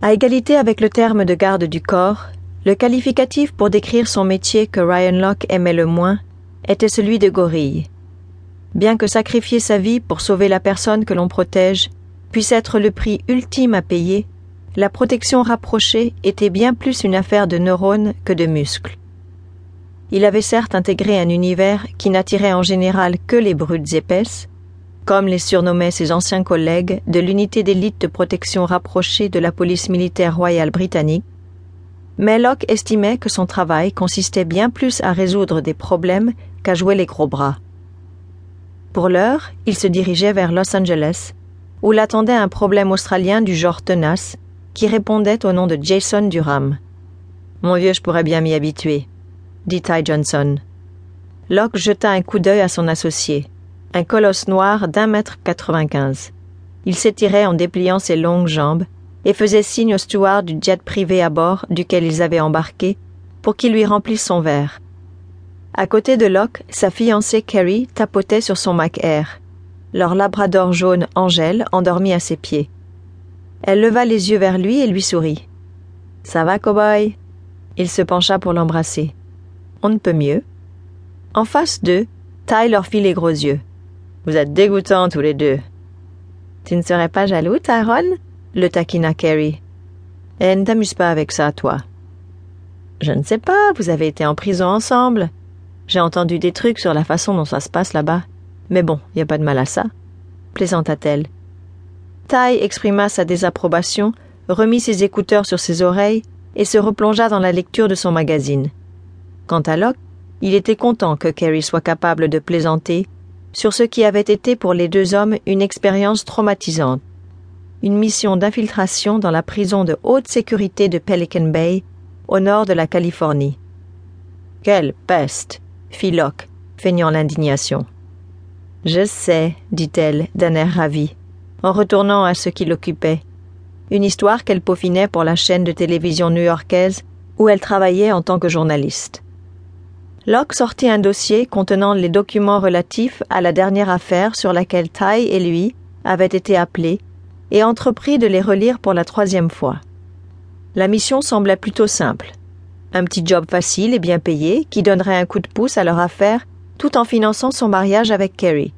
À égalité avec le terme de garde du corps, le qualificatif pour décrire son métier que Ryan Locke aimait le moins était celui de gorille. Bien que sacrifier sa vie pour sauver la personne que l'on protège puisse être le prix ultime à payer, la protection rapprochée était bien plus une affaire de neurones que de muscles. Il avait certes intégré un univers qui n'attirait en général que les brutes épaisses, comme les surnommaient ses anciens collègues de l'unité d'élite de protection rapprochée de la police militaire royale britannique, mais Locke estimait que son travail consistait bien plus à résoudre des problèmes qu'à jouer les gros bras. Pour l'heure, il se dirigeait vers Los Angeles, où l'attendait un problème australien du genre tenace, qui répondait au nom de Jason Durham. Mon vieux, je pourrais bien m'y habituer, dit Ty Johnson. Locke jeta un coup d'œil à son associé, un colosse noir d'un mètre quatre-vingt-quinze. Il s'étirait en dépliant ses longues jambes et faisait signe au steward du jet privé à bord duquel ils avaient embarqué pour qu'il lui remplisse son verre. À côté de Locke, sa fiancée Carrie tapotait sur son Mac Air, leur labrador jaune Angèle endormie à ses pieds. Elle leva les yeux vers lui et lui sourit. Ça va, cow-boy? Il se pencha pour l'embrasser. On ne peut mieux? En face d'eux, Ty leur fit les gros yeux. Vous êtes dégoûtants tous les deux. Tu ne serais pas jaloux, Tyrone le taquina Carrie. Et ne t'amuse pas avec ça, toi. Je ne sais pas, vous avez été en prison ensemble. J'ai entendu des trucs sur la façon dont ça se passe là-bas. Mais bon, y a pas de mal à ça. Plaisanta-t-elle. Tai exprima sa désapprobation, remit ses écouteurs sur ses oreilles et se replongea dans la lecture de son magazine. Quant à Locke, il était content que Carrie soit capable de plaisanter sur ce qui avait été pour les deux hommes une expérience traumatisante une mission d'infiltration dans la prison de haute sécurité de Pelican Bay, au nord de la Californie. Quelle peste fit Locke, feignant l'indignation. Je sais, dit-elle d'un air ravi, en retournant à ce qui l'occupait. Une histoire qu'elle peaufinait pour la chaîne de télévision new-yorkaise où elle travaillait en tant que journaliste. Locke sortit un dossier contenant les documents relatifs à la dernière affaire sur laquelle Ty et lui avaient été appelés et entreprit de les relire pour la troisième fois. La mission semblait plutôt simple. Un petit job facile et bien payé qui donnerait un coup de pouce à leur affaire tout en finançant son mariage avec Kerry.